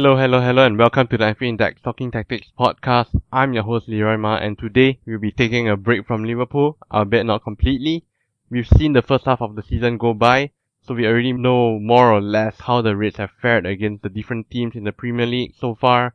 Hello, hello, hello, and welcome to the Anfield Index Talking Tactics podcast. I'm your host Leroy Mah, and today we'll be taking a break from Liverpool, albeit not completely. We've seen the first half of the season go by, so we already know more or less how the Reds have fared against the different teams in the Premier League so far.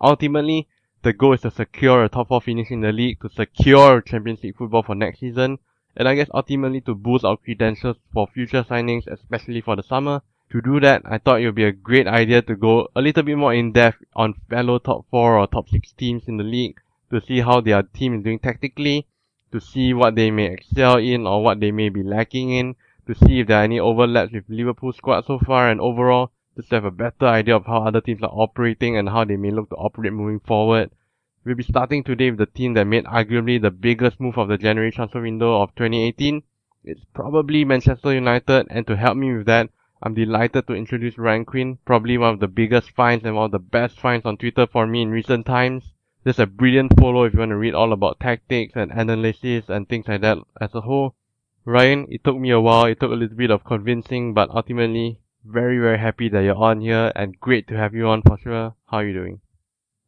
Ultimately, the goal is to secure a top 4 finish in the league, to secure Champions League football for next season, and I guess ultimately to boost our credentials for future signings, especially for the summer. To do that, I thought it would be a great idea to go a little bit more in depth on fellow top 4 or top 6 teams in the league to see how their team is doing tactically, to see what they may excel in or what they may be lacking in, to see if there are any overlaps with Liverpool squad so far and overall just to have a better idea of how other teams are operating and how they may look to operate moving forward. We'll be starting today with the team that made arguably the biggest move of the January transfer window of 2018. It's probably Manchester United and to help me with that, I'm delighted to introduce Ryan Quinn, probably one of the biggest finds and one of the best finds on Twitter for me in recent times. There's a brilliant follow if you want to read all about tactics and analysis and things like that as a whole. Ryan, it took me a while, it took a little bit of convincing, but ultimately, very, very happy that you're on here and great to have you on for sure. How are you doing?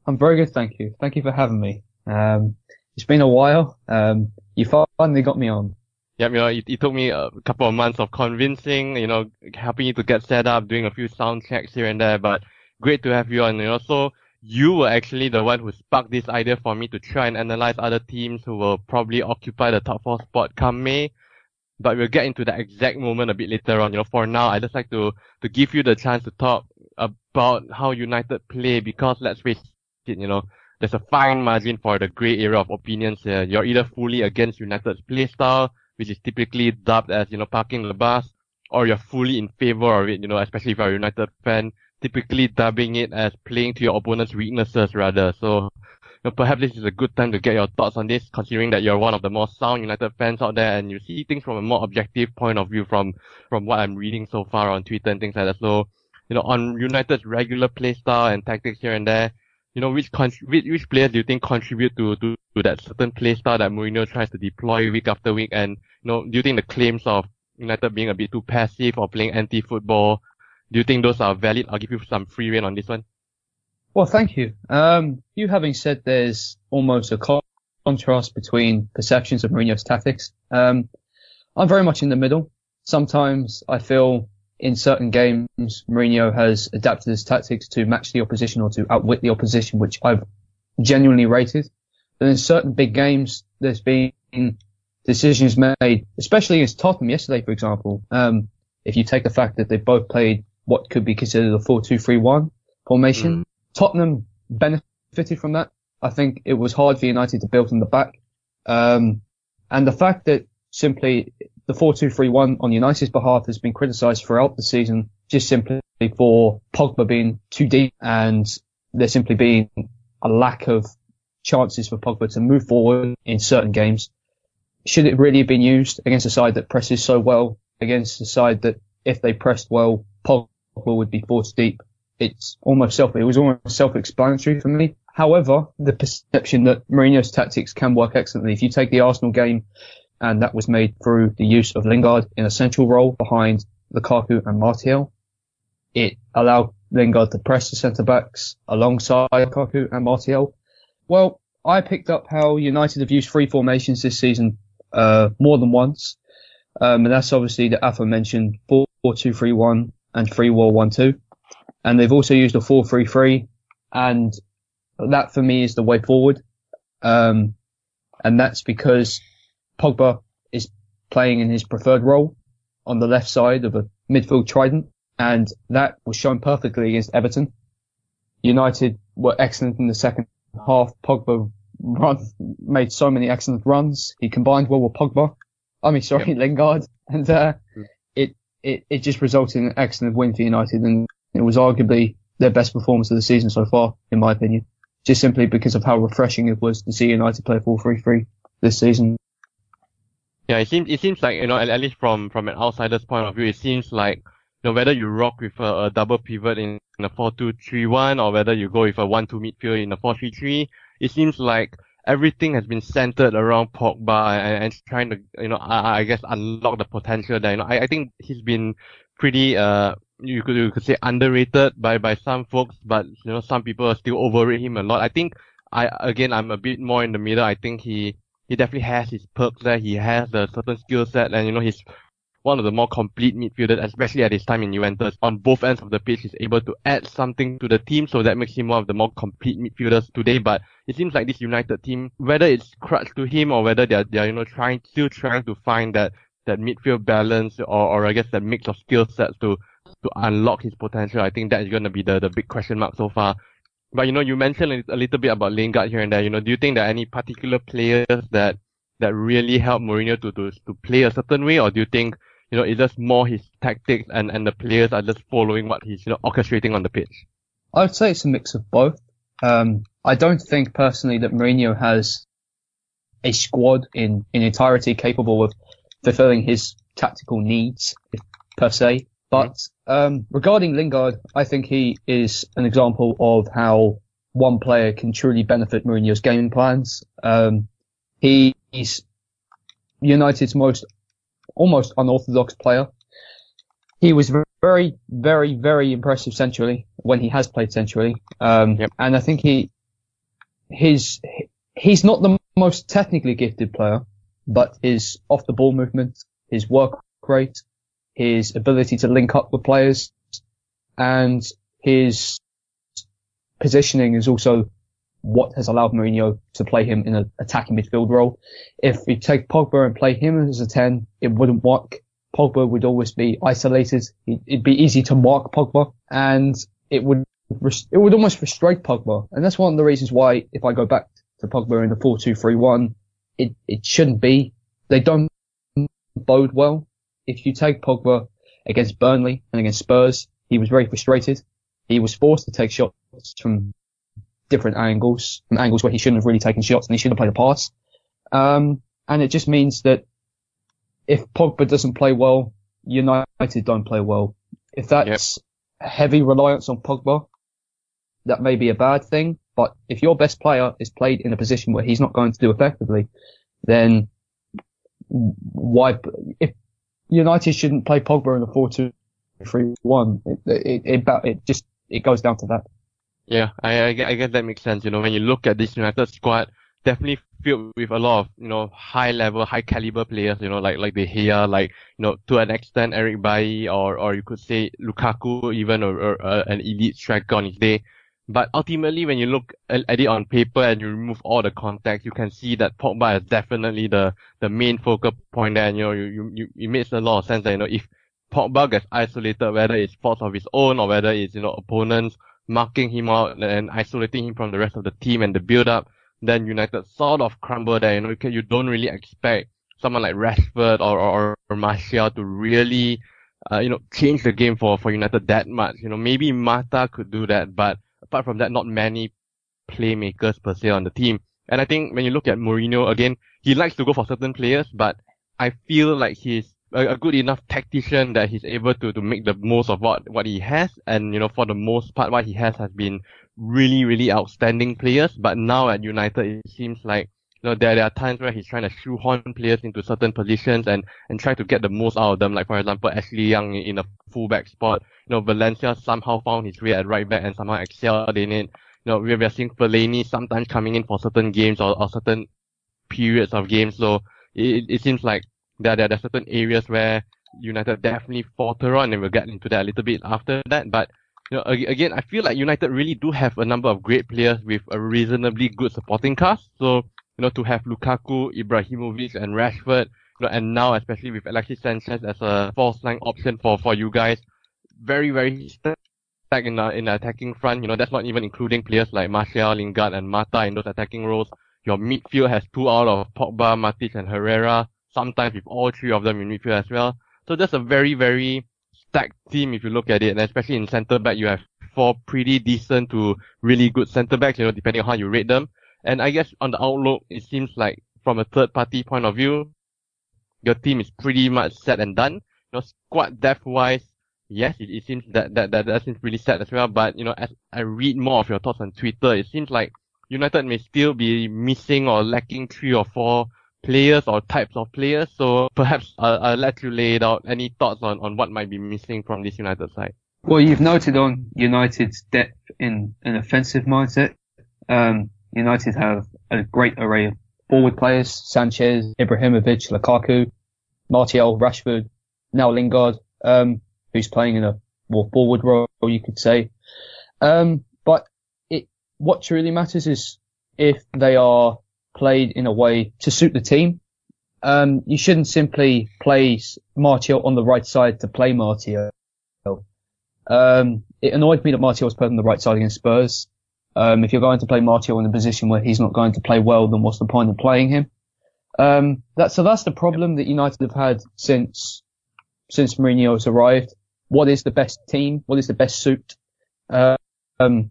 I'm very good, thank you. Thank you for having me. Um, it's been a while. Um, you finally got me on. Yep, you know, it, it took me a couple of months of convincing, you know, helping you to get set up, doing a few sound checks here and there, but great to have you on, you know, so you were actually the one who sparked this idea for me to try and analyze other teams who will probably occupy the top four spot come May. But we'll get into that exact moment a bit later on. You know, for now, I just like to, to give you the chance to talk about how United play because let's face it, you know, there's a fine margin for the grey area of opinions here. You're either fully against United's play style which is typically dubbed as, you know, parking the bus, or you're fully in favor of it, you know, especially if you're a United fan, typically dubbing it as playing to your opponent's weaknesses rather. So, you know, perhaps this is a good time to get your thoughts on this, considering that you're one of the more sound United fans out there and you see things from a more objective point of view from, from what I'm reading so far on Twitter and things like that. So, you know, on United's regular play style and tactics here and there, you know, which, con- which, which players do you think contribute to, to, to that certain play style that Mourinho tries to deploy week after week? And, you know, do you think the claims of United being a bit too passive or playing anti-football, do you think those are valid? I'll give you some free rein on this one. Well, thank you. Um, you having said there's almost a contrast between perceptions of Mourinho's tactics. Um, I'm very much in the middle. Sometimes I feel in certain games, Mourinho has adapted his tactics to match the opposition or to outwit the opposition, which I've genuinely rated. But in certain big games, there's been decisions made, especially against Tottenham yesterday, for example. Um, if you take the fact that they both played what could be considered a 4-2-3-1 formation, mm. Tottenham benefited from that. I think it was hard for United to build from the back. Um, and the fact that simply the 4-2-3-1 on United's behalf has been criticised throughout the season just simply for Pogba being too deep and there simply being a lack of chances for Pogba to move forward in certain games. Should it really have been used against a side that presses so well, against a side that if they pressed well, Pogba would be forced deep? It's almost self, it was almost self-explanatory for me. However, the perception that Mourinho's tactics can work excellently. If you take the Arsenal game, and that was made through the use of Lingard in a central role behind Lukaku and Martial. It allowed Lingard to press the centre backs alongside Lukaku and Martial. Well, I picked up how United have used three formations this season uh, more than once, um, and that's obviously the aforementioned 4-2-3-1 and 3-1-1-2, and they've also used a 4-3-3, and that for me is the way forward. Um, and that's because Pogba is playing in his preferred role on the left side of a midfield trident, and that was shown perfectly against Everton. United were excellent in the second half. Pogba run, made so many excellent runs. He combined well with Pogba, I mean, sorry, yep. Lingard, and uh, mm. it, it it just resulted in an excellent win for United, and it was arguably their best performance of the season so far, in my opinion. Just simply because of how refreshing it was to see United play 4-3-3 this season. Yeah, it seems it seems like you know at, at least from from an outsider's point of view, it seems like you know whether you rock with a, a double pivot in, in a 4-2-3-1 or whether you go with a 1-2 midfield in a 4-3-3, it seems like everything has been centered around Pogba and, and trying to, you know, I, I, guess unlock the potential there. You know, I, I think he's been pretty, uh, you could, you could say underrated by, by some folks, but, you know, some people still overrate him a lot. I think I, again, I'm a bit more in the middle. I think he, he definitely has his perks there. He has a certain skill set and, you know, he's one of the more complete midfielders, especially at his time in Juventus. On both ends of the pitch, he's able to add something to the team, so that makes him one of the more complete midfielders today. But it seems like this United team, whether it's crutch to him or whether they're, they're you know trying still trying to find that that midfield balance or, or I guess that mix of skill sets to to unlock his potential. I think that is going to be the, the big question mark so far. But you know, you mentioned a little bit about Lingard here and there. You know, do you think there are any particular players that that really help Mourinho to, to to play a certain way, or do you think you know, it's just more his tactics and, and the players are just following what he's, you know, orchestrating on the pitch? I would say it's a mix of both. Um, I don't think personally that Mourinho has a squad in, in entirety capable of fulfilling his tactical needs per se. But, um, regarding Lingard, I think he is an example of how one player can truly benefit Mourinho's game plans. Um, he's United's most almost unorthodox player. He was very, very, very impressive centrally when he has played centrally. Um, yep. and I think he, his, he's not the most technically gifted player, but his off the ball movement, his work rate, his ability to link up with players, and his positioning is also what has allowed Mourinho to play him in an attacking midfield role. If you take Pogba and play him as a 10, it wouldn't work. Pogba would always be isolated. It'd be easy to mark Pogba and it would, it would almost frustrate Pogba. And that's one of the reasons why if I go back to Pogba in the 4-2-3-1, it, it shouldn't be. They don't bode well. If you take Pogba against Burnley and against Spurs, he was very frustrated. He was forced to take shots from different angles, from angles where he shouldn't have really taken shots and he should have played a pass. Um, and it just means that if Pogba doesn't play well, United don't play well. If that's yep. heavy reliance on Pogba, that may be a bad thing. But if your best player is played in a position where he's not going to do effectively, then why, if United shouldn't play Pogba in a 4-2-3-1, it, it, it, it just, it goes down to that. Yeah, I, I, I guess that makes sense. You know, when you look at this United squad, definitely filled with a lot of, you know, high level, high caliber players, you know, like, like De Gea, like, you know, to an extent, Eric Bailly, or, or you could say Lukaku, even, or, or uh, an elite striker on his day. But ultimately, when you look at it on paper and you remove all the context, you can see that Pogba is definitely the, the main focal point there. And, you know, you, you, you, it makes a lot of sense that, you know, if Pogba gets isolated, whether it's faults of his own or whether it's, you know, opponents marking him out and isolating him from the rest of the team and the build up, then United sort of crumble there. You know, you don't really expect someone like Rashford or, or, or Martial to really, uh, you know, change the game for, for United that much. You know, maybe Mata could do that, but apart from that, not many playmakers per se on the team. And I think when you look at Mourinho again, he likes to go for certain players, but I feel like he's a, a, good enough tactician that he's able to, to make the most of what, what he has. And, you know, for the most part, what he has has been really, really outstanding players. But now at United, it seems like, you know, there, there are times where he's trying to shoehorn players into certain positions and, and try to get the most out of them. Like, for example, Ashley Young in a fullback spot. You know, Valencia somehow found his way at right back and somehow excelled in it. You know, we're seeing Fellaini sometimes coming in for certain games or, or certain periods of games. So it, it seems like there, there, are certain areas where United definitely falter on, and we'll get into that a little bit after that. But you know, again, I feel like United really do have a number of great players with a reasonably good supporting cast. So you know, to have Lukaku, Ibrahimovic, and Rashford, you know, and now especially with Alexis Sanchez as a false nine option for for you guys, very very stacked in the in the attacking front. You know, that's not even including players like Martial, Lingard, and Mata in those attacking roles. Your midfield has two out of Pogba, Matic, and Herrera sometimes with all three of them in midfield as well. So that's a very, very stacked team if you look at it, and especially in centre back, you have four pretty decent to really good centre backs, you know, depending on how you rate them. And I guess on the outlook, it seems like from a third party point of view, your team is pretty much set and done. You know, squad depth wise, yes, it, it seems that, that, that, that seems really set as well. But, you know, as I read more of your thoughts on Twitter, it seems like United may still be missing or lacking three or four players or types of players. So perhaps I'll, I'll let you lay it out. Any thoughts on, on what might be missing from this United side? Well, you've noted on United's depth in an offensive mindset. Um, United have a great array of forward players, Sanchez, Ibrahimovic, Lukaku, Martial, Rashford, now Lingard, um, who's playing in a more forward role, you could say. Um, but it, what truly matters is if they are played in a way to suit the team. Um, you shouldn't simply place Martial on the right side to play Martial. Um, it annoyed me that Martial was put on the right side against Spurs. Um, if you're going to play Martial in a position where he's not going to play well, then what's the point of playing him? Um, that, so that's the problem that United have had since, since Mourinho has arrived. What is the best team? What is the best suit? Uh, um,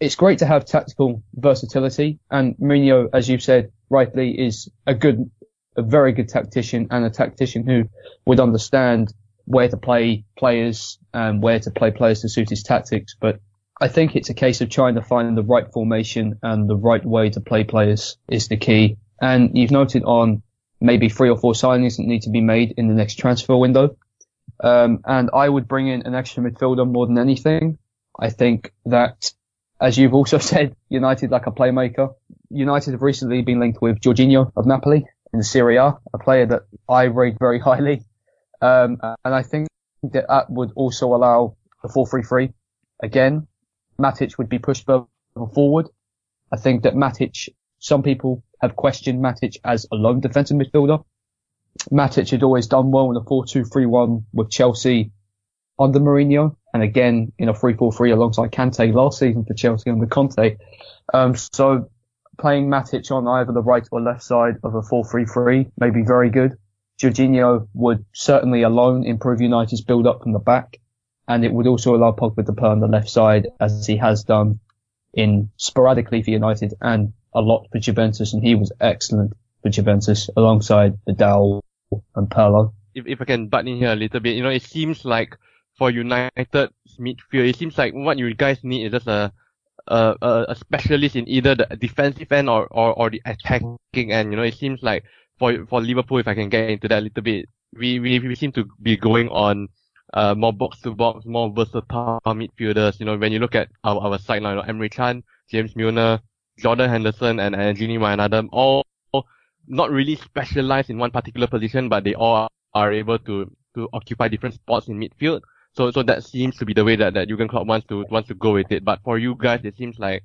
it's great to have tactical versatility and Mourinho, as you've said rightly, is a good, a very good tactician and a tactician who would understand where to play players and where to play players to suit his tactics. But I think it's a case of trying to find the right formation and the right way to play players is the key. And you've noted on maybe three or four signings that need to be made in the next transfer window. Um, and I would bring in an extra midfielder more than anything. I think that, as you've also said, United like a playmaker. United have recently been linked with Jorginho of Napoli in Serie A, a player that I rate very highly. Um, and I think that that would also allow the 4-3-3 again. Matic would be pushed further forward. I think that Matic, some people have questioned Matic as a lone defensive midfielder. Matic had always done well in a 4-2-3-1 with Chelsea under Mourinho and again in a 3-4-3 alongside Kante last season for Chelsea under Conte. Um, so playing Matic on either the right or left side of a 4-3-3 may be very good. Jorginho would certainly alone improve United's build up from the back, and it would also allow Pogba to play on the left side as he has done in sporadically for United and a lot for Juventus, and he was excellent for Juventus alongside Vidal and Pirlo. If, if I can butt in here a little bit, you know, it seems like for United's midfield, it seems like what you guys need is just a a, a specialist in either the defensive end or, or, or the attacking end. You know, it seems like for for Liverpool, if I can get into that a little bit, we we, we seem to be going on uh more box to box, more versatile midfielders. You know, when you look at our our side now, you know, Emre Can, James Milner, Jordan Henderson, and and Gini Wijnaldum, all not really specialized in one particular position, but they all are able to to occupy different spots in midfield. So so that seems to be the way that that Jurgen Klopp wants to wants to go with it. But for you guys, it seems like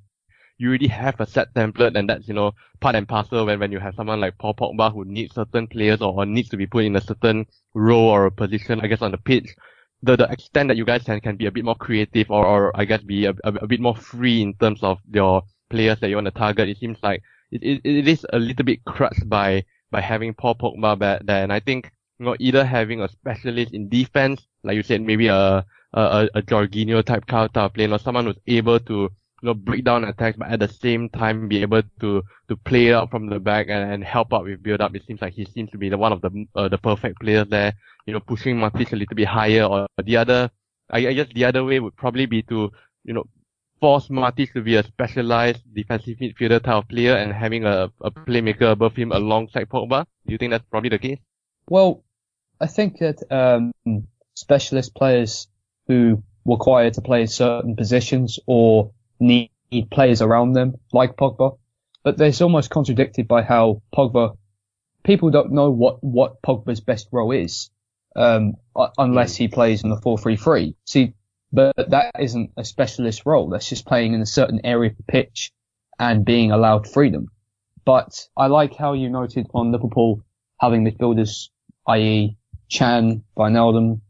you already have a set template and that's, you know, part and parcel when, when you have someone like Paul Pogba who needs certain players or, or needs to be put in a certain role or a position, I guess, on the pitch. The, the extent that you guys can, can be a bit more creative or, or I guess be a, a, a bit more free in terms of your players that you want to target, it seems like it, it, it is a little bit crushed by, by having Paul Pogba back there. And I think, you know, either having a specialist in defense, like you said, maybe a, a, a Jorginho type counter player or someone who's able to you know, break down attacks, but at the same time be able to to play out from the back and, and help out with build up. It seems like he seems to be the one of the uh, the perfect players there. You know, pushing Matic a little bit higher, or the other, I, I guess the other way would probably be to you know force Matic to be a specialized defensive midfielder type of player and having a, a playmaker above him alongside Pogba. Do you think that's probably the case? Well, I think that um, specialist players who require to play certain positions or need players around them like Pogba. But it's almost contradicted by how Pogba, people don't know what, what Pogba's best role is, um, unless he plays in the 4-3-3. See, but that isn't a specialist role. That's just playing in a certain area of the pitch and being allowed freedom. But I like how you noted on Liverpool having midfielders, i.e. Can, Wijnaldum,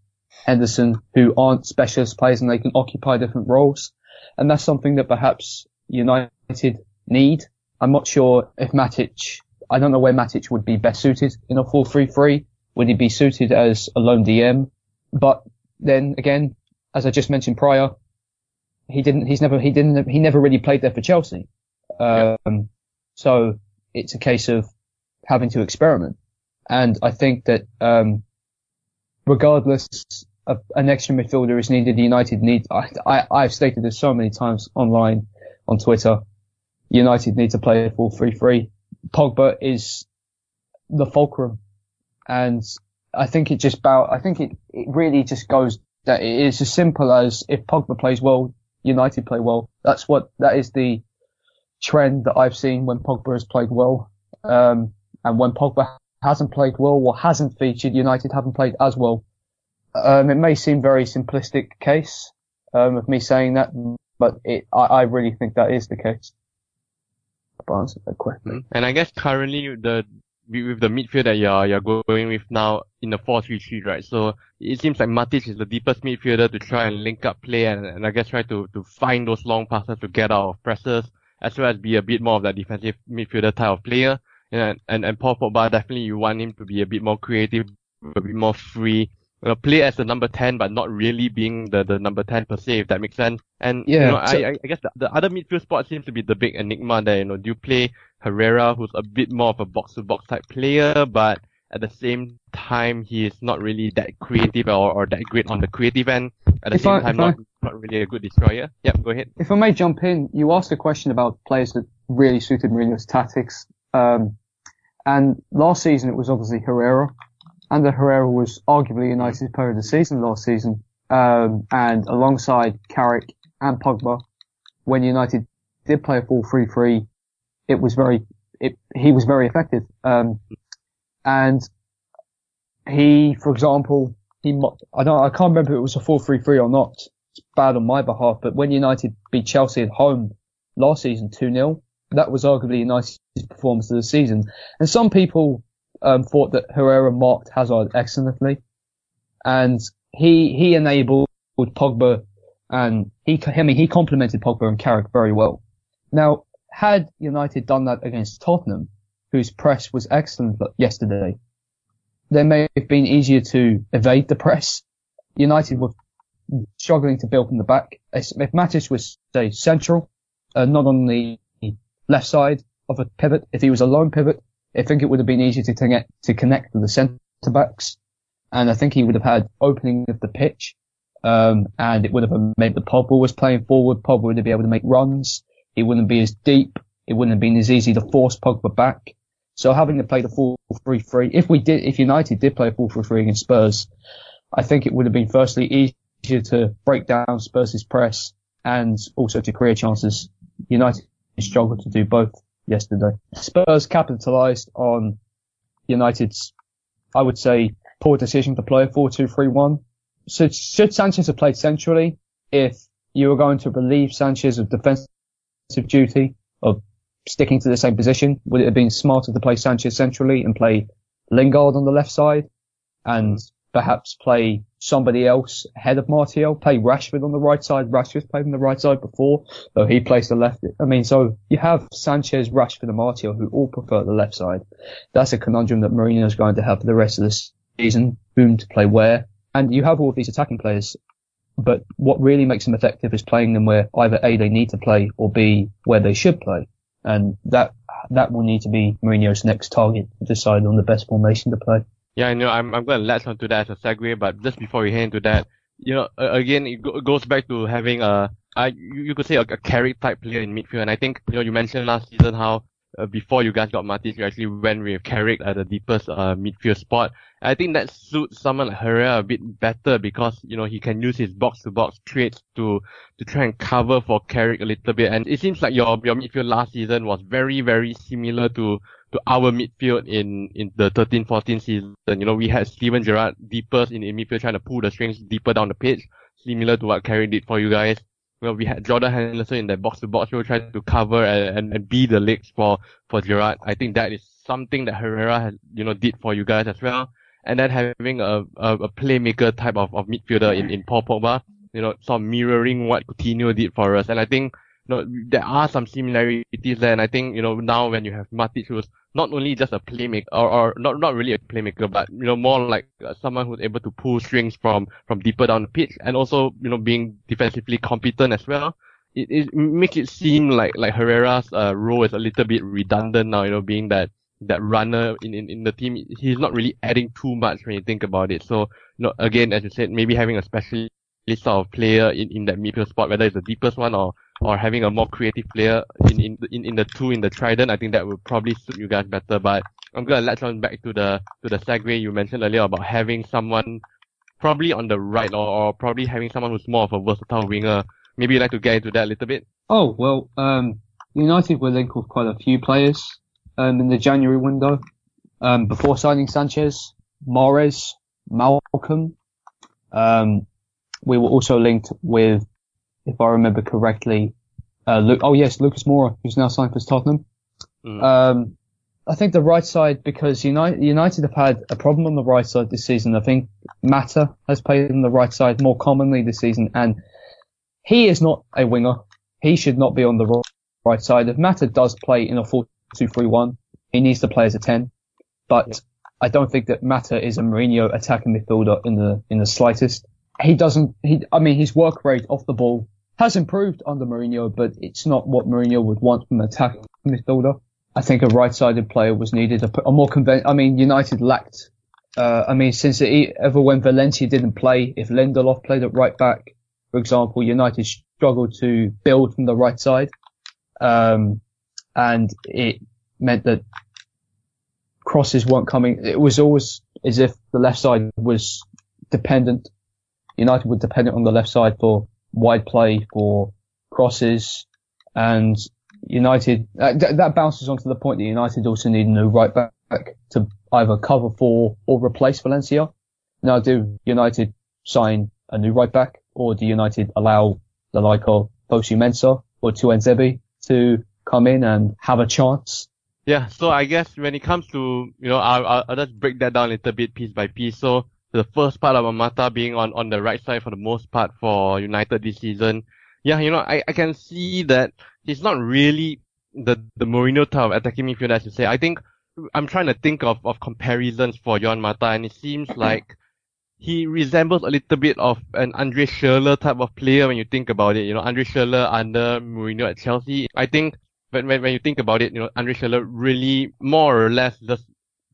Henderson, who aren't specialist players and they can occupy different roles and that's something that perhaps United need. I'm not sure if Matic, I don't know where Matic would be best suited in a 4-3-3. Would he be suited as a lone DM? But then again, as I just mentioned prior, he didn't, he's never, he didn't, he never really played there for Chelsea. Um, yeah. so it's a case of having to experiment. And I think that, um, regardless of an extra midfielder is needed, United need, I, I, I've stated this so many times online on Twitter. United need to play a 4-3-3. Pogba is the fulcrum. And I think it just about, I think it, it really just goes that it is as simple as if Pogba plays well, United play well. That's what, that is the trend that I've seen when Pogba has played well. Um, and when Pogba hasn't played well or hasn't featured, United haven't played as well. Um, it may seem very simplistic case, um, of me saying that, but it, I, I really think that is the case. Answer that question. And I guess currently the with the midfield that you're you're going with now in the 4-3-3, right? So it seems like Matic is the deepest midfielder to try and link up play and, and I guess try to, to find those long passes to get out of presses, as well as be a bit more of that defensive midfielder type of player. And and, and Paul Pogba definitely you want him to be a bit more creative, a bit more free, you know, play as the number 10, but not really being the, the number 10 per se, if that makes sense. And, yeah, you know, so, I, I guess the, the other midfield spot seems to be the big enigma there, you know, do you play Herrera, who's a bit more of a box to box type player, but at the same time, he is not really that creative or, or that great on the creative end. At the if same I, time, not, I, not really a good destroyer. Yep, go ahead. If I may jump in, you asked a question about players that really suited Mourinho's tactics. Um, and last season it was obviously Herrera. Ander Herrera was arguably United's player of the season last season. Um, and alongside Carrick and Pogba, when United did play a 4-3-3, it was very, it, he was very effective. Um, and he, for example, he, I don't, I can't remember if it was a 4-3-3 or not. It's bad on my behalf, but when United beat Chelsea at home last season 2-0, that was arguably United's performance of the season. And some people, um, thought that Herrera marked Hazard excellently. And he, he enabled Pogba and he, I mean, he complemented Pogba and Carrick very well. Now, had United done that against Tottenham, whose press was excellent yesterday, they may have been easier to evade the press. United were struggling to build from the back. If Matic was, say, central, uh, not on the left side of a pivot, if he was a lone pivot, I think it would have been easier to connect, to connect with the centre backs. And I think he would have had opening of the pitch. Um, and it would have made the Pogba was playing forward. Pogba would have been able to make runs. It wouldn't be as deep. It wouldn't have been as easy to force Pogba back. So having to play the 4-3-3, if we did, if United did play a 4-3-3 against Spurs, I think it would have been firstly easier to break down Spurs' press and also to create chances. United struggled to do both yesterday. Spurs capitalised on United's, I would say, poor decision to play a 4-2-3-1. So should Sanchez have played centrally if you were going to relieve Sanchez of defensive duty of sticking to the same position? Would it have been smarter to play Sanchez centrally and play Lingard on the left side and perhaps play somebody else ahead of Martial, play Rashford on the right side. Rashford's played on the right side before, though he plays the left. I mean, so you have Sanchez, Rashford and Martial who all prefer the left side. That's a conundrum that Mourinho is going to have for the rest of the season, whom to play where. And you have all of these attacking players, but what really makes them effective is playing them where either A, they need to play or B, where they should play. And that, that will need to be Mourinho's next target to decide on the best formation to play. Yeah, I know. I'm I'm going to latch onto that as a segue, but just before we head into that, you know, again, it go- goes back to having a, uh, you, could say a, a carry type player in midfield. And I think, you know, you mentioned last season how uh, before you guys got Matic, you actually went with Carrick at the deepest uh, midfield spot. I think that suits someone like Herrera a bit better because, you know, he can use his box-to-box traits to, to try and cover for Carrick a little bit. And it seems like your, your midfield last season was very, very similar to, to our midfield in, in the 13-14 season. You know, we had Steven Gerrard deeper in, in midfield trying to pull the strings deeper down the pitch, similar to what Carrick did for you guys. Well, we had Jordan Henderson in that box-to-box role trying to cover and, and, and be the legs for, for Gerrard. I think that is something that Herrera has, you know, did for you guys as well and then having a, a, a playmaker type of, of midfielder in, in Paul Pogba, you know, sort of mirroring what Coutinho did for us. And I think, you know, there are some similarities there. And I think, you know, now when you have Matic who's not only just a playmaker or, or not not really a playmaker, but you know more like uh, someone who's able to pull strings from from deeper down the pitch and also you know being defensively competent as well. It, it makes it seem like like Herrera's uh, role is a little bit redundant now. You know, being that that runner in, in, in the team, he's not really adding too much when you think about it. So, you know, again, as you said, maybe having a specialist sort of player in, in that midfield spot, whether it's the deepest one or or having a more creative player in, in, in, in the two in the trident, I think that would probably suit you guys better. But I'm gonna latch on back to the to the segue you mentioned earlier about having someone probably on the right or, or probably having someone who's more of a versatile winger. Maybe you'd like to get into that a little bit. Oh well, um, United were linked with quite a few players um, in the January window. Um, before signing Sanchez, Mahrez, Malcom. Um, we were also linked with if I remember correctly. Uh, Luke, oh yes, Lucas Moura, who's now signed for Tottenham. Mm. Um, I think the right side, because United, United have had a problem on the right side this season. I think Mata has played on the right side more commonly this season, and he is not a winger. He should not be on the right side. If Mata does play in a 4-2-3-1, he needs to play as a 10. But yeah. I don't think that Mata is a Mourinho attacking midfielder in the in the slightest. He doesn't. He, I mean, his work rate off the ball has improved under Mourinho, but it's not what Mourinho would want from an attacking midfielder. I think a right-sided player was needed. A, a more conven- I mean, United lacked. Uh, I mean, since it, ever when Valencia didn't play, if Lindelof played at right back, for example, United struggled to build from the right side, um, and it meant that crosses weren't coming. It was always as if the left side was dependent. United were dependent on the left side for wide play for crosses, and United uh, th- that bounces onto the point that United also need a new right back to either cover for or replace Valencia. Now, do United sign a new right back, or do United allow the like of Fosu Mensah or Tuanzebe to come in and have a chance? Yeah, so I guess when it comes to, you know, I'll, I'll just break that down a little bit piece by piece. So the first part of Mata being on, on the right side for the most part for United this season. Yeah, you know, I, I can see that he's not really the, the Mourinho type of attacking midfielder, as you say. I think I'm trying to think of, of comparisons for Juan Mata and it seems like he resembles a little bit of an Andre Schürrle type of player when you think about it. You know, Andre Schürrle under Mourinho at Chelsea. I think when, when, when you think about it, you know, Andre Schürrle really more or less just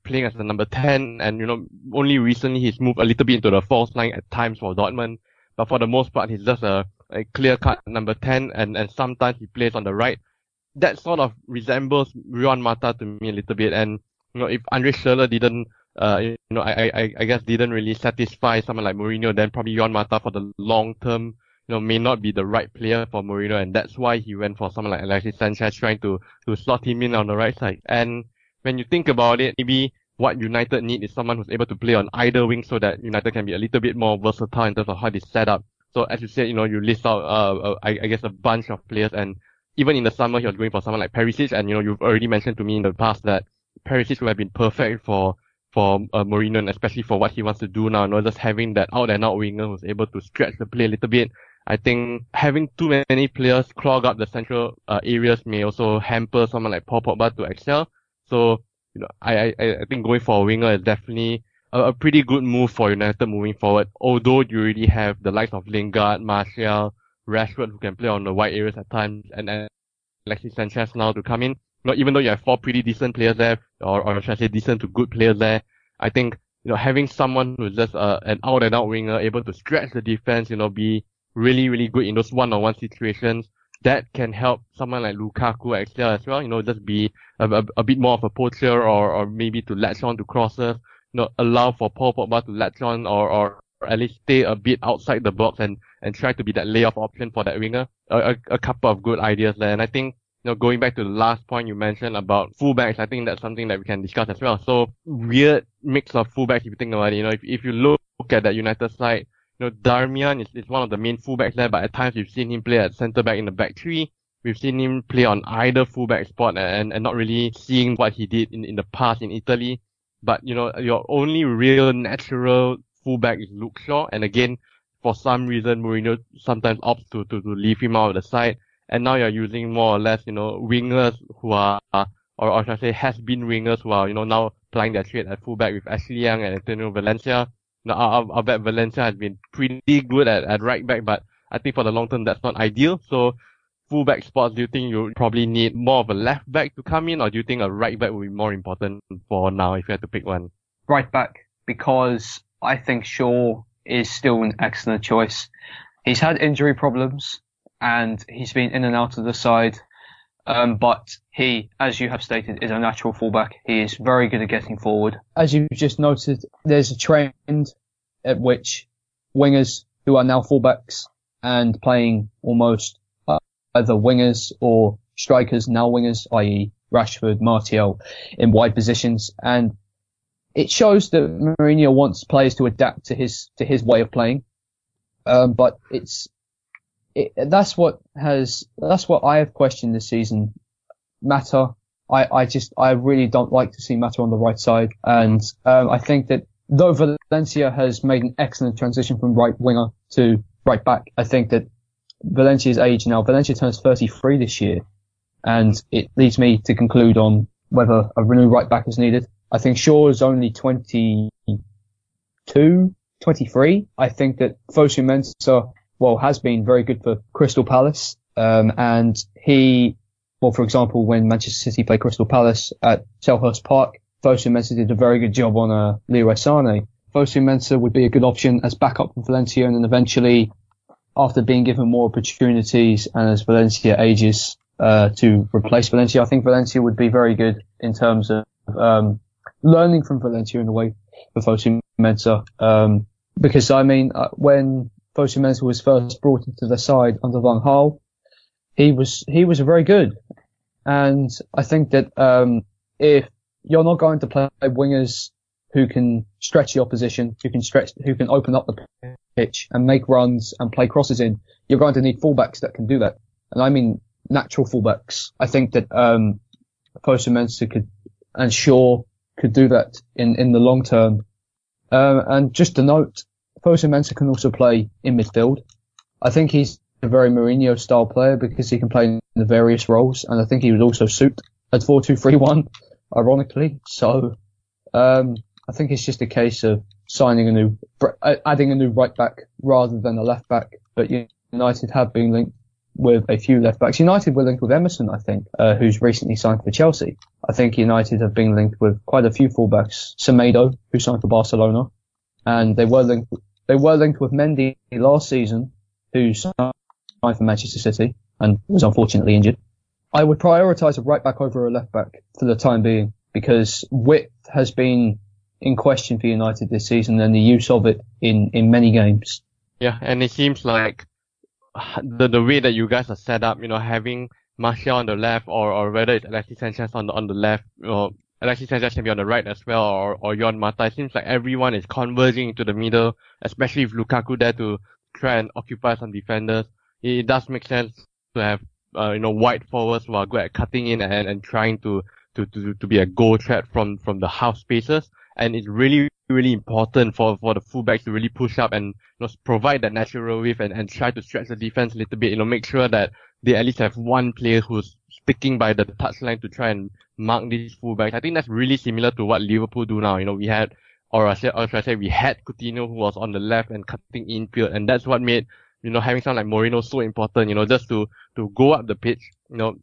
playing as the number 10 and, you know, only recently he's moved a little bit into the false nine at times for Dortmund. But for the most part, he's just a, a clear cut number 10 and, and sometimes he plays on the right. That sort of resembles Juan Mata to me a little bit. And, you know, if Andre Schürrle didn't, uh, you know, I, I, I guess didn't really satisfy someone like Mourinho, then probably Juan Mata for the long term, you know, may not be the right player for Mourinho, and that's why he went for someone like Alexis Sanchez, trying to to slot him in on the right side. And when you think about it, maybe what United need is someone who's able to play on either wing so that United can be a little bit more versatile in terms of how they set up. So as you said, you know, you list out, uh, uh I, I guess a bunch of players and even in the summer, he was going for someone like Perisic and, you know, you've already mentioned to me in the past that Perisic would have been perfect for, for uh, Mourinho and especially for what he wants to do now, you know, just having that out and out winger who's able to stretch the play a little bit. I think having too many players clog up the central uh, areas may also hamper someone like Paul Pogba to excel. So you know, I, I, I think going for a winger is definitely a, a, pretty good move for United moving forward. Although you already have the likes of Lingard, Martial, Rashford who can play on the wide areas at times, and, and Alexis Sanchez now to come in. You know, even though you have four pretty decent players there, or, or should I say decent to good players there, I think, you know, having someone who's just uh, an out and out winger able to stretch the defense, you know, be really, really good in those one-on-one situations, that can help someone like Lukaku excel as well. You know, just be a, a, a, bit more of a poacher or, or maybe to latch on to crosses. You know, allow for Paul Pogba to latch on or, or at least stay a bit outside the box and, and try to be that layoff option for that winger. A, a, a couple of good ideas there. And I think, you know, going back to the last point you mentioned about fullbacks, I think that's something that we can discuss as well. So weird mix of fullbacks if you think about it. You know, if, if you look at that United side, you know, Darmian is, is one of the main fullbacks there, but at times we've seen him play at centre back in the back three. We've seen him play on either fullback spot and, and not really seeing what he did in, in the past in Italy. But, you know, your only real natural fullback is Luke Shaw. And again, for some reason, Mourinho sometimes opts to, to, to leave him out of the side. And now you're using more or less, you know, wingers who are, or, or should I say has been wingers who are, you know, now playing their trade at fullback with Ashley Young and Antonio Valencia. I, I bet Valencia has been pretty good at, at right back, but I think for the long term that's not ideal. So fullback spots, do you think you probably need more of a left back to come in, or do you think a right back will be more important for now if you had to pick one? Right back, because I think Shaw is still an excellent choice. He's had injury problems and he's been in and out of the side. Um, but he, as you have stated, is a natural fullback. He is very good at getting forward. As you've just noted, there's a trend at which wingers who are now fullbacks and playing almost either wingers or strikers, now wingers, i.e. Rashford, Martial, in wide positions. And it shows that Mourinho wants players to adapt to his, to his way of playing. Um, but it's, it, that's what has, that's what I have questioned this season. Mata, I, I just, I really don't like to see Mata on the right side. And, um, I think that though Valencia has made an excellent transition from right winger to right back, I think that Valencia's age now, Valencia turns 33 this year, and it leads me to conclude on whether a new right back is needed. I think Shaw is only 22, 23. I think that Fosu Mensah, well, has been very good for Crystal Palace, um, and he, well, for example, when Manchester City played Crystal Palace at Selhurst Park, Fosu Mensah did a very good job on uh, Leroy Sane. Fosu Mensah would be a good option as backup for Valencia, and then eventually after being given more opportunities and as Valencia ages uh, to replace Valencia, I think Valencia would be very good in terms of um, learning from Valencia in a way for Fosu Mensah. Um, because I mean, uh, when Fosu Mensah was first brought into the side under Van Gaal, he was he was very good, and I think that um, if you're not going to play wingers who can stretch the opposition, who can stretch, who can open up the pitch and make runs and play crosses in, you're going to need fullbacks that can do that. And I mean natural fullbacks. I think that, um, Fosu could, and Shaw could do that in, in the long term. Um, and just to note, Fosu can also play in midfield. I think he's a very Mourinho style player because he can play in the various roles. And I think he would also suit at 4-2-3-1, ironically. So, um, I think it's just a case of signing a new, uh, adding a new right back rather than a left back. But United have been linked with a few left backs. United were linked with Emerson, I think, uh, who's recently signed for Chelsea. I think United have been linked with quite a few fullbacks. Semedo, who signed for Barcelona, and they were linked. They were linked with Mendy last season, who signed for Manchester City and was unfortunately injured. I would prioritise a right back over a left back for the time being because width has been in question for United this season and the use of it in, in many games. Yeah, and it seems like the the way that you guys are set up, you know, having Martial on the left or, or whether it's Alexis Sanchez on the on the left, or Alexis Sanchez can be on the right as well, or or Juan Mata. It seems like everyone is converging into the middle, especially with Lukaku there to try and occupy some defenders. It, it does make sense to have uh, you know wide forwards who are good at cutting in and, and trying to, to, to, to be a goal threat from, from the half spaces and it's really really important for for the fullbacks to really push up and you know, provide that natural width and, and try to stretch the defense a little bit. You know, make sure that they at least have one player who's sticking by the touchline to try and mark these fullbacks. I think that's really similar to what Liverpool do now. You know, we had, or I said, or should I say, we had Coutinho who was on the left and cutting infield, and that's what made you know having someone like Moreno so important. You know, just to to go up the pitch. You know,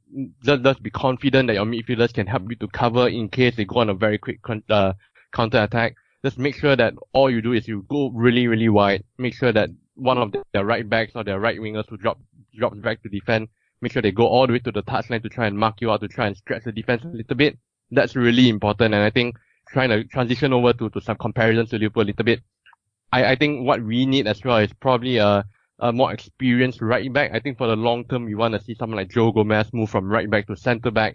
just just be confident that your midfielders can help you to cover in case they go on a very quick uh, counter attack, just make sure that all you do is you go really, really wide. Make sure that one of their right backs or their right wingers who drop drops back to defend, make sure they go all the way to the touchline to try and mark you out to try and stretch the defense a little bit. That's really important, and I think trying to transition over to, to some comparisons to Liverpool a little bit. I, I think what we need as well is probably a, a more experienced right back. I think for the long term, we want to see someone like Joe Gomez move from right back to centre back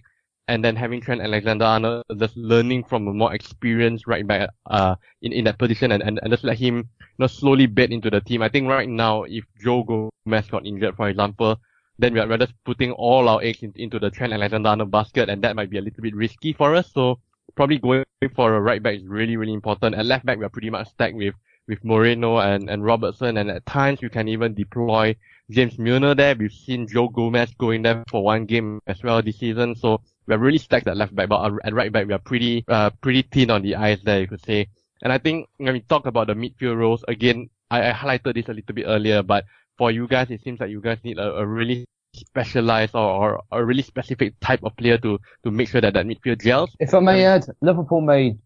and then having Trent Alexander-Arnold just learning from a more experienced right back uh in, in that position and, and, and just let him you know slowly bed into the team. I think right now if Joe Gomez got injured for example, then we are rather putting all our eggs in, into the Trent Alexander-Arnold basket and that might be a little bit risky for us. So probably going for a right back is really, really important. At left back we are pretty much stacked with with Moreno and, and Robertson and at times you can even deploy James Milner there. We've seen Joe Gomez going there for one game as well this season. So we're really stacked at left back, but at right back we are pretty uh pretty thin on the ice there, you could say. And I think when we talk about the midfield roles again, I, I highlighted this a little bit earlier, but for you guys, it seems like you guys need a, a really specialized or, or a really specific type of player to to make sure that that midfield gels. If I may add, Liverpool made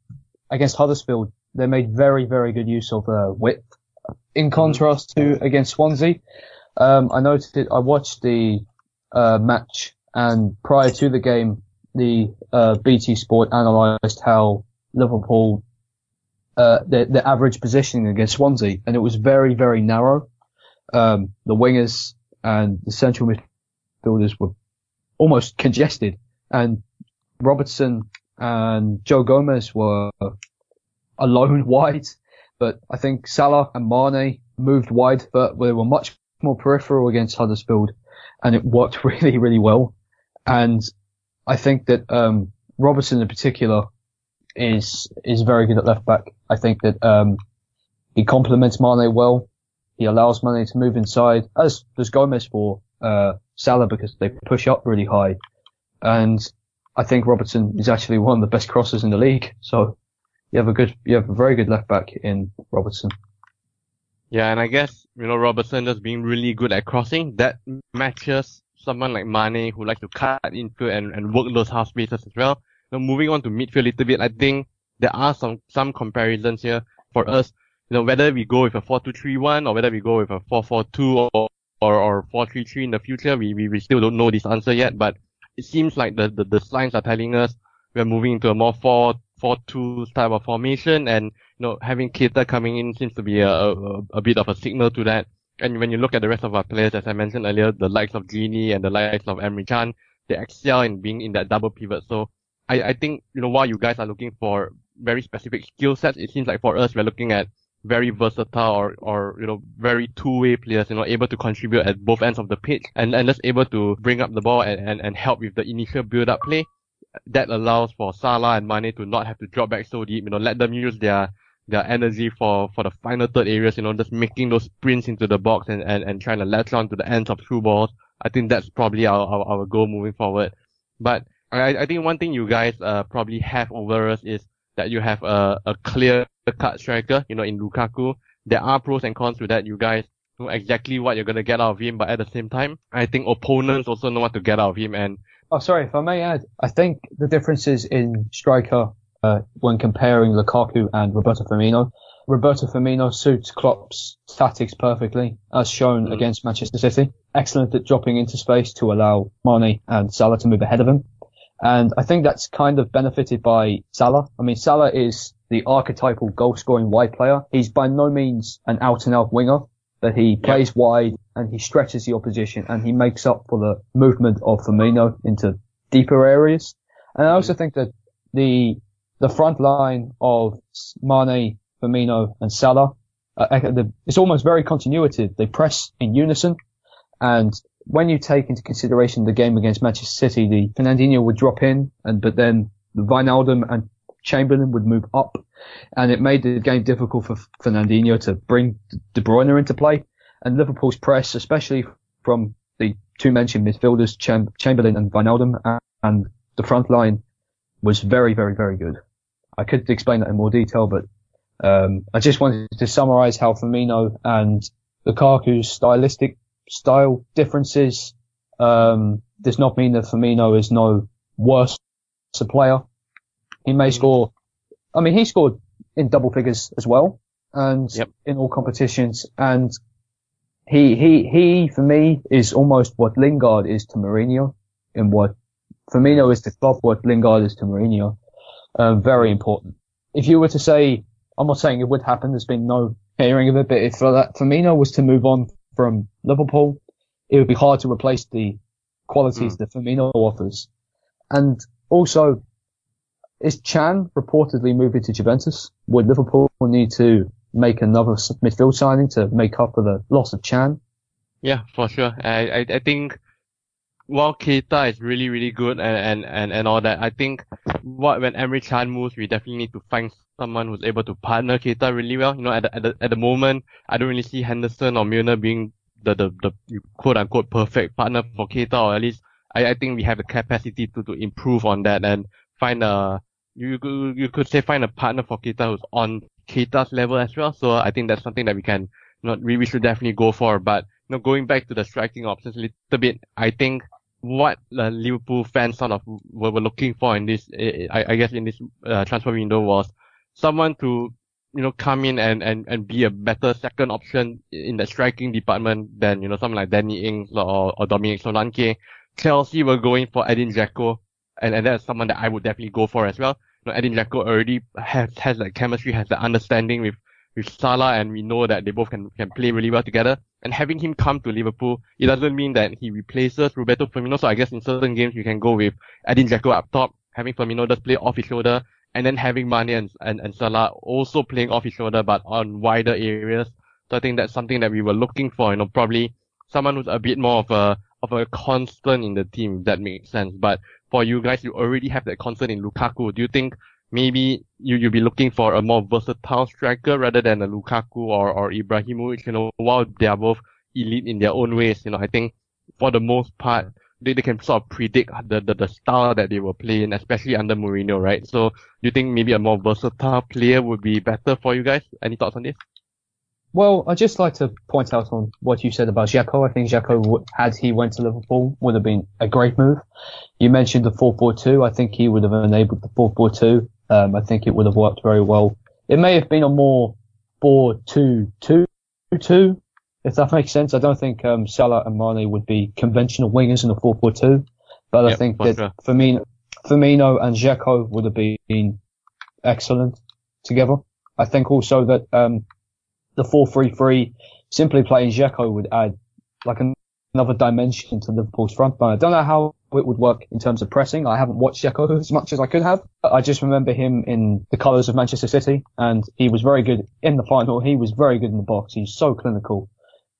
against Huddersfield, they made very very good use of uh, width. In contrast to against Swansea, um, I noticed it. I watched the uh, match, and prior to the game, the uh, BT Sport analysed how Liverpool uh, the, the average positioning against Swansea, and it was very very narrow. Um, the wingers and the central midfielders were almost congested, and Robertson and Joe Gomez were alone wide. But I think Salah and Mane moved wide, but they were much more peripheral against Huddersfield, and it worked really, really well. And I think that um, Robertson in particular is is very good at left back. I think that um, he complements Mane well. He allows Mane to move inside, as does Gomez for uh, Salah because they push up really high. And I think Robertson is actually one of the best crossers in the league. So you have a good, you have a very good left back in Robertson. Yeah, and I guess, you know, Robertson just being really good at crossing, that matches someone like Mane who likes to cut infield and, and work those half spaces as well. Now moving on to midfield a little bit, I think there are some, some comparisons here for us. You know, whether we go with a 4-2-3-1 or whether we go with a 4-4-2 or, or, or 4-3-3 in the future, we, we, we still don't know this answer yet, but it seems like the, the, the signs are telling us we're moving into a more 4 4-2 type of formation and, you know, having Keita coming in seems to be a, a, a bit of a signal to that. And when you look at the rest of our players, as I mentioned earlier, the likes of Gini and the likes of Emre Can, they excel in being in that double pivot. So I, I think, you know, while you guys are looking for very specific skill sets, it seems like for us, we're looking at very versatile or, or, you know, very two-way players, you know, able to contribute at both ends of the pitch and, and just able to bring up the ball and, and, and help with the initial build-up play that allows for Salah and Mane to not have to drop back so deep, you know, let them use their their energy for, for the final third areas, you know, just making those sprints into the box and, and, and trying to latch on to the ends of through balls. I think that's probably our, our, our goal moving forward. But I, I think one thing you guys uh, probably have over us is that you have a, a clear cut striker, you know, in Lukaku. There are pros and cons to that. You guys know exactly what you're going to get out of him, but at the same time, I think opponents also know what to get out of him. And Oh, sorry, if I may add, I think the differences in striker uh, when comparing Lukaku and Roberto Firmino. Roberto Firmino suits Klopp's tactics perfectly, as shown mm. against Manchester City. Excellent at dropping into space to allow Mane and Salah to move ahead of him. And I think that's kind of benefited by Salah. I mean, Salah is the archetypal goal scoring wide player. He's by no means an out and out winger but he plays yeah. wide and he stretches the opposition and he makes up for the movement of Firmino into deeper areas. And I also mm. think that the the front line of Mane, Firmino, and Salah, uh, it's almost very continuative. They press in unison, and when you take into consideration the game against Manchester City, the Fernandinho would drop in, and but then Wijnaldum and Chamberlain would move up, and it made the game difficult for Fernandinho to bring De Bruyne into play. And Liverpool's press, especially from the two mentioned midfielders, Cham- Chamberlain and Wijnaldum, and the front line, was very, very, very good. I could explain that in more detail, but um, I just wanted to summarise how Firmino and Lukaku's stylistic style differences um, does not mean that Firmino is no worse a player. He may score. I mean, he scored in double figures as well, and yep. in all competitions. And he he he for me is almost what Lingard is to Mourinho, and what Firmino is to Klopp, what Lingard is to Mourinho. Uh, very important. If you were to say, I'm not saying it would happen. There's been no hearing of it, but if that Firmino was to move on from Liverpool, it would be hard to replace the qualities mm. that Firmino offers. And also, is Can reportedly moving to Juventus? Would Liverpool need to make another midfield signing to make up for the loss of Can? Yeah, for sure. I, I, I think while Keita is really, really good and, and, and, and all that, I think what when Emre Can moves, we definitely need to find someone who's able to partner Keita really well. You know, at the, at the, at the moment, I don't really see Henderson or Milner being the, the, the quote unquote perfect partner for Keita, or at least I, I think we have the capacity to, to improve on that and find a, you, you could say find a partner for Keita who's on Keita's level as well. So I think that's something that we can, not we, we should definitely go for. But, you know, going back to the striking options a little bit, I think what the Liverpool fans sort of were, were looking for in this, I, I guess in this uh, transfer window was someone to, you know, come in and, and, and be a better second option in the striking department than, you know, someone like Danny Ings or, or Dominic Solanke. Chelsea were going for Edin Dzeko, and, and that's someone that I would definitely go for as well. You know, Edin Dzeko already has, has the chemistry, has the understanding with, with Salah, and we know that they both can, can play really well together. And having him come to Liverpool, it doesn't mean that he replaces Roberto Firmino. So I guess in certain games you can go with Edin Dzeko up top, having Firmino just play off his shoulder, and then having Mane and, and, and Salah also playing off his shoulder but on wider areas. So I think that's something that we were looking for, you know, probably someone who's a bit more of a of a constant in the team, if that makes sense. But for you guys, you already have that constant in Lukaku. Do you think maybe you, you'll be looking for a more versatile striker rather than a Lukaku or, or Ibrahimovic, you know, while they are both elite in their own ways, you know, I think for the most part, they, they can sort of predict the, the, the style that they will play in, especially under Mourinho, right? So do you think maybe a more versatile player would be better for you guys? Any thoughts on this? Well, I'd just like to point out on what you said about Dzeko. I think Dzeko, had he went to Liverpool, would have been a great move. You mentioned the 4-4-2. I think he would have enabled the 4-4-2. Um, I think it would have worked very well. It may have been a more 4-2-2-2, if that makes sense. I don't think um, Salah and Mane would be conventional wingers in a 4-4-2, but yep, I think that sure. Firmino, Firmino and Dzeko would have been excellent together. I think also that um, the 4-3-3, simply playing Dzeko would add like another dimension to Liverpool's front line. I don't know how it would work in terms of pressing. I haven't watched Dzeko as much as I could have. I just remember him in the colours of Manchester City and he was very good in the final. He was very good in the box. He's so clinical.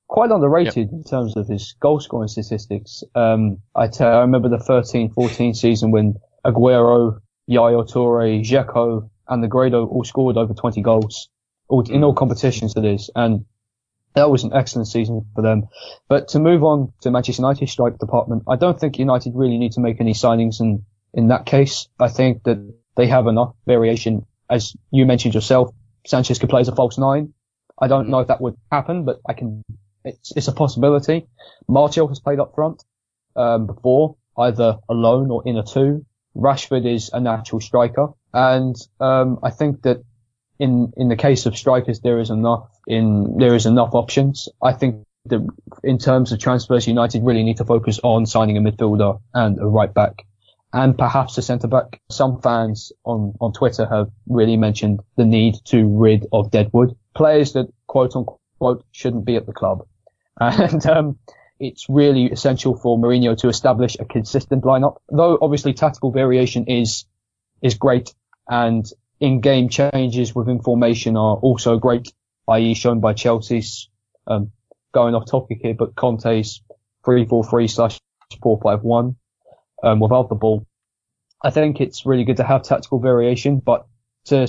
Quite underrated yep. in terms of his goal scoring statistics. Um, I, remember the 13-14 season when Aguero, Yaya Toure, Dzeko and Negredo all scored over 20 goals all, in all competitions it is. And that was an excellent season for them. But to move on to Manchester United strike department, I don't think United really need to make any signings in, in that case. I think that they have enough variation. As you mentioned yourself, Sanchez could play as a false nine. I don't know if that would happen, but I can, it's, it's a possibility. Martial has played up front, um, before, either alone or in a two. Rashford is a natural striker. And, um, I think that in in the case of strikers, there is enough in there is enough options. I think that in terms of transfers, United really need to focus on signing a midfielder and a right back, and perhaps a centre back. Some fans on on Twitter have really mentioned the need to rid of Deadwood players that quote unquote shouldn't be at the club, and um, it's really essential for Mourinho to establish a consistent lineup. Though obviously tactical variation is is great and in-game changes within formation are also great, i.e. shown by Chelsea's, um, going off topic here, but Conte's 3-4-3 slash 4-5-1, um, without the ball. I think it's really good to have tactical variation, but to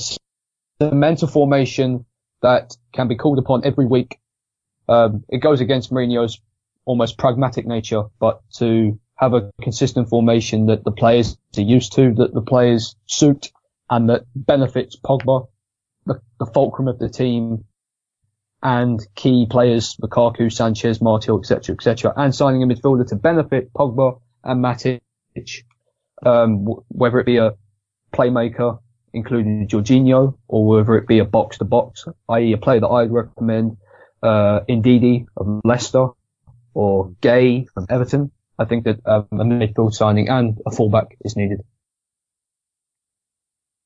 the mental formation that can be called upon every week, um, it goes against Mourinho's almost pragmatic nature, but to have a consistent formation that the players are used to, that the players suit, and that benefits Pogba, the, the fulcrum of the team, and key players, Lukaku, Sanchez, Martial, etc., etc., and signing a midfielder to benefit Pogba and Matic, um, whether it be a playmaker, including Jorginho, or whether it be a box to box, i.e. a player that I'd recommend, uh, Ndidi of Leicester, or Gueye from Everton. I think that um, a midfield signing and a fullback is needed.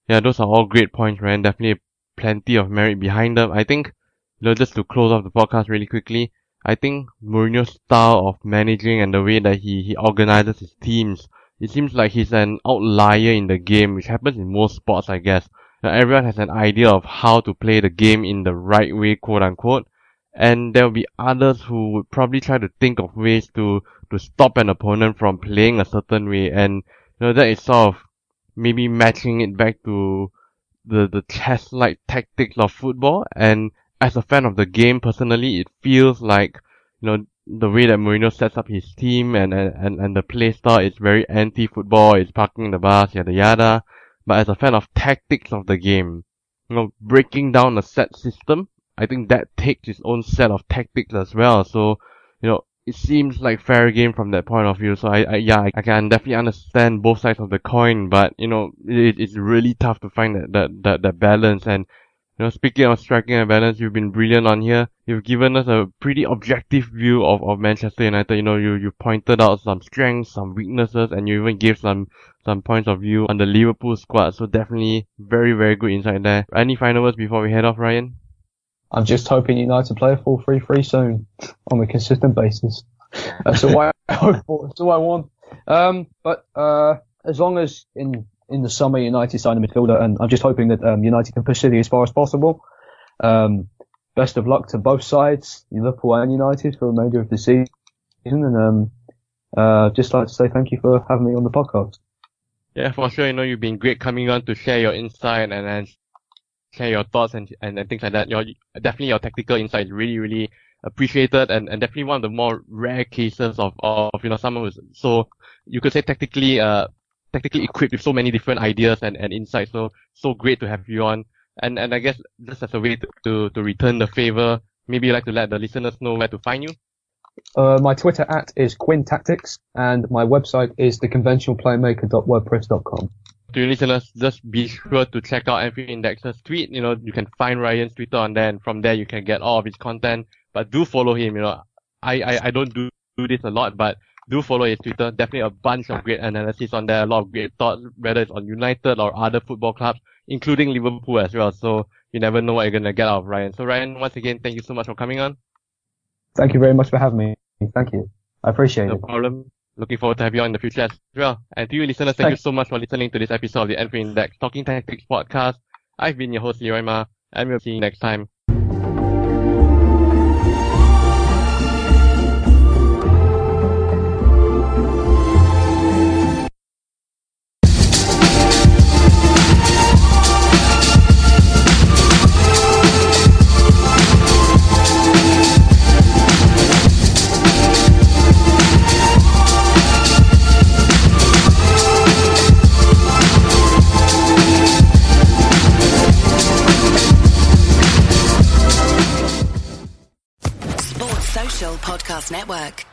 Yeah, those are all great points, Ryan. Definitely plenty of merit behind them. I think, you know, just to close off the podcast really quickly, I think Mourinho's style of managing and the way that he, he organizes his teams, it seems like he's an outlier in the game, which happens in most sports, I guess. Now, everyone has an idea of how to play the game in the right way, quote unquote. And there will be others who would probably try to think of ways to, to stop an opponent from playing a certain way. And, you know, that is sort of maybe matching it back to the, the chess-like tactics of football. And as a fan of the game, personally, it feels like, you know, the way that Mourinho sets up his team and, and, and the play style is very anti-football, it's parking the bus, yada yada. But as a fan of tactics of the game, you know, breaking down a set system, I think that takes its own set of tactics as well. So, you know, it seems like fair game from that point of view. So I, I yeah, I, I, can definitely understand both sides of the coin, but you know, it, it's really tough to find that, that, that, that balance. And, you know, speaking of striking a balance, you've been brilliant on here. You've given us a pretty objective view of, of Manchester United. You know, you, you pointed out some strengths, some weaknesses, and you even gave some, some points of view on the Liverpool squad. So definitely very, very good insight there. Any final words before we head off, Ryan? I'm just hoping United play a 4-3-3 soon on a consistent basis. That's all I hope for. That's all I want. Um, but uh, as long as in in the summer United sign a midfielder, and I'm just hoping that um, United can push City as far as possible. Um, best of luck to both sides, Liverpool and United, for the remainder of the season. And um, uh, just like to say thank you for having me on the podcast. Yeah, for sure. You know, you've been great coming on to share your insight and share your thoughts and, and, and things like that. Your definitely your tactical insight is really really appreciated and, and definitely one of the more rare cases of, of you know someone who's so you could say tactically uh tactically equipped with so many different ideas and, and insights. So so great to have you on. And and I guess just as a way to, to, to return the favor, maybe you'd like to let the listeners know where to find you. Uh, my Twitter at is Quinn Tactics and my website is theconventionalplaymaker.wordpress.com to your listeners, just be sure to check out Anfield Index's tweet. You know, you can find Ryan's Twitter on there, and from there you can get all of his content. But do follow him. You know, I I, I don't do, do this a lot, but do follow his Twitter. Definitely a bunch of great analysis on there, a lot of great thoughts, whether it's on United or other football clubs, including Liverpool as well. So you never know what you're gonna get out of Ryan. So Ryan, once again, thank you so much for coming on. Thank you very much for having me. Thank you. I appreciate no it. No problem. Looking forward to have you on in the future as well. And to you listeners, thank you so much for listening to this episode of the Anfield Index Talking Tactics podcast. I've been your host, Leroy Mah, and we'll see you next time. Network.